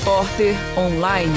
Repórter Online.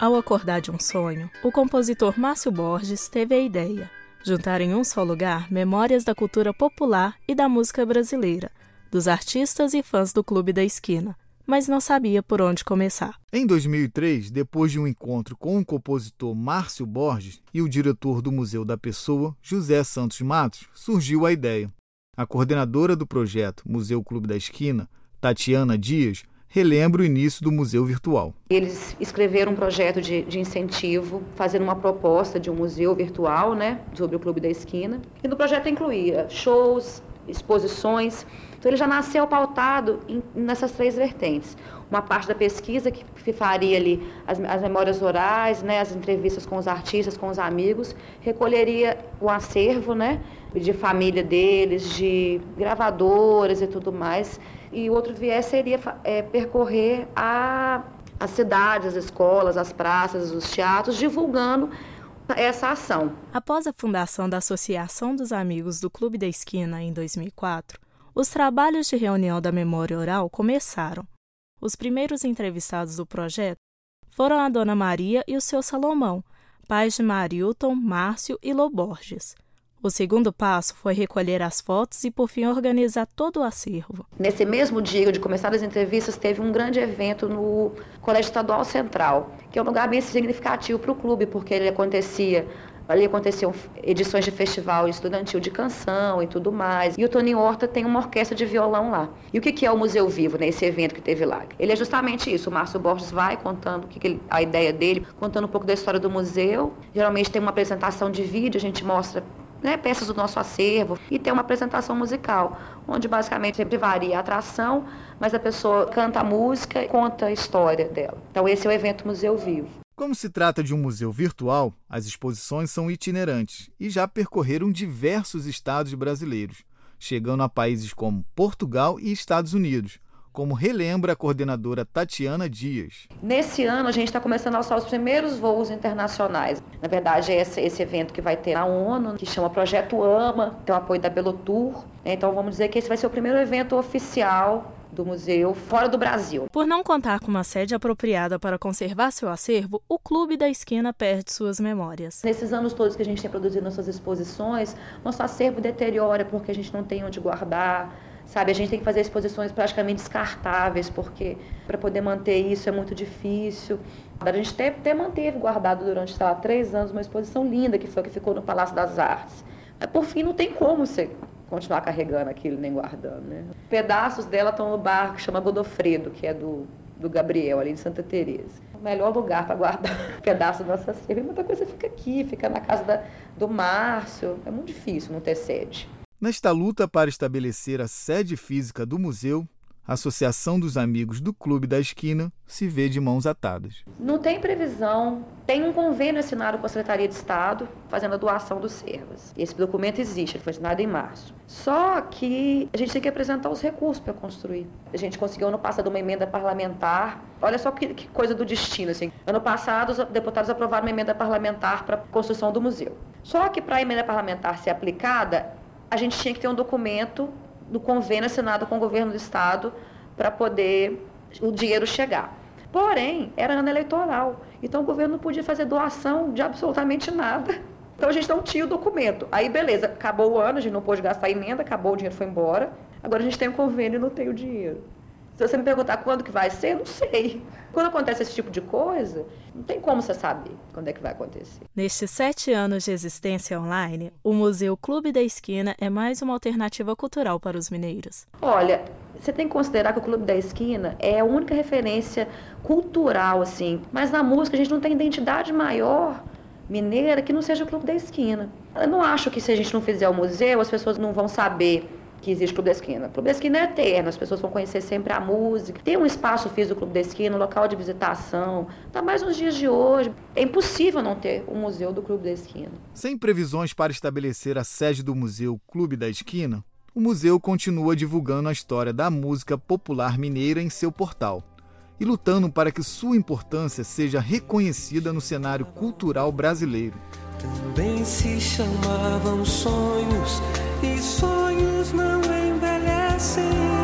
Ao acordar de um sonho, o compositor Márcio Borges teve a ideia juntar em um só lugar memórias da cultura popular e da música brasileira, dos artistas e fãs do Clube da Esquina, mas não sabia por onde começar. Em 2003, depois de um encontro com o compositor Márcio Borges e o diretor do Museu da Pessoa, José Santos Matos, surgiu a ideia. A coordenadora do projeto Museu Clube da Esquina, Tatiana Dias, relembra o início do museu virtual. Eles escreveram um projeto de, de, incentivo, fazendo uma proposta de um museu virtual, né, sobre o Clube da Esquina. E no projeto incluía shows, exposições. Então ele já nasceu pautado em, nessas três vertentes. Uma parte da pesquisa que faria ali as, as memórias orais, né, as entrevistas com os artistas, com os amigos, recolheria o acervo, né, de família deles, de gravadoras e tudo mais, e o outro viés seria é, percorrer a, as cidades, as escolas, as praças, os teatros, divulgando essa ação. Após a fundação da Associação dos Amigos do Clube da Esquina em 2004, os trabalhos de reunião da memória oral começaram. Os primeiros entrevistados do projeto foram a Dona Maria e o seu Salomão, pais de Marilton, Márcio e Loborges. O segundo passo foi recolher as fotos e, por fim, organizar todo o acervo. Nesse mesmo dia de começar as entrevistas, teve um grande evento no Colégio Estadual Central, que é um lugar bem significativo para o clube, porque ele acontecia Ali aconteciam edições de festival estudantil de canção e tudo mais. E o Toninho Horta tem uma orquestra de violão lá. E o que é o Museu Vivo, né, evento que teve lá? Ele é justamente isso. O Márcio Borges vai contando a ideia dele, contando um pouco da história do museu. Geralmente tem uma apresentação de vídeo, a gente mostra né, peças do nosso acervo e tem uma apresentação musical, onde basicamente sempre varia a atração, mas a pessoa canta a música e conta a história dela. Então esse é o evento Museu Vivo. Como se trata de um museu virtual, as exposições são itinerantes e já percorreram diversos estados brasileiros, chegando a países como Portugal e Estados Unidos, como relembra a coordenadora Tatiana Dias. Nesse ano, a gente está começando a alçar os primeiros voos internacionais. Na verdade, é esse, esse evento que vai ter na ONU, que chama Projeto AMA, tem o apoio da Belotour. Então, vamos dizer que esse vai ser o primeiro evento oficial do museu fora do Brasil. Por não contar com uma sede apropriada para conservar seu acervo, o Clube da Esquina perde suas memórias. Nesses anos todos que a gente tem produzido nossas exposições, nosso acervo deteriora porque a gente não tem onde guardar sabe? A gente tem que fazer exposições praticamente descartáveis, porque para poder manter isso é muito difícil. A gente até, até manteve guardado durante, lá, três anos uma exposição linda, que foi que ficou no Palácio das Artes. Mas, por fim, não tem como você continuar carregando aquilo, nem guardando, né? Pedaços dela estão no bar que chama Godofredo, que é do, do Gabriel, ali de Santa Teresa. O melhor lugar para guardar pedaços da nossa cerveja. Muita coisa fica aqui, fica na casa da, do Márcio. É muito difícil não ter sede. Nesta luta para estabelecer a sede física do museu, a Associação dos Amigos do Clube da Esquina se vê de mãos atadas. Não tem previsão, tem um convênio assinado com a Secretaria de Estado fazendo a doação dos servos. Esse documento existe, ele foi assinado em março. Só que a gente tem que apresentar os recursos para construir. A gente conseguiu ano passado uma emenda parlamentar. Olha só que, que coisa do destino, assim. Ano passado os deputados aprovaram uma emenda parlamentar para a construção do museu. Só que para a emenda parlamentar ser aplicada, a gente tinha que ter um documento do convênio assinado com o governo do estado para poder o dinheiro chegar. Porém, era ano eleitoral, então o governo não podia fazer doação de absolutamente nada. Então a gente não tinha o documento. Aí beleza, acabou o ano, a gente não pôde gastar a emenda, acabou, o dinheiro foi embora. Agora a gente tem o convênio e não tem o dinheiro. Se você me perguntar quando que vai ser, eu não sei. Quando acontece esse tipo de coisa, não tem como você saber quando é que vai acontecer. Nestes sete anos de existência online, o Museu Clube da Esquina é mais uma alternativa cultural para os mineiros. Olha, você tem que considerar que o Clube da Esquina é a única referência cultural, assim. Mas na música a gente não tem identidade maior mineira que não seja o Clube da Esquina. Eu não acho que se a gente não fizer o museu, as pessoas não vão saber que existe o Clube da Esquina. O Clube da Esquina é eterno, as pessoas vão conhecer sempre a música. Tem um espaço físico do Clube da Esquina, um local de visitação. Tá mais nos dias de hoje. É impossível não ter um museu do Clube da Esquina. Sem previsões para estabelecer a sede do Museu Clube da Esquina, o museu continua divulgando a história da música popular mineira em seu portal e lutando para que sua importância seja reconhecida no cenário cultural brasileiro. Também se chamavam sonhos, e sonhos não envelhecem.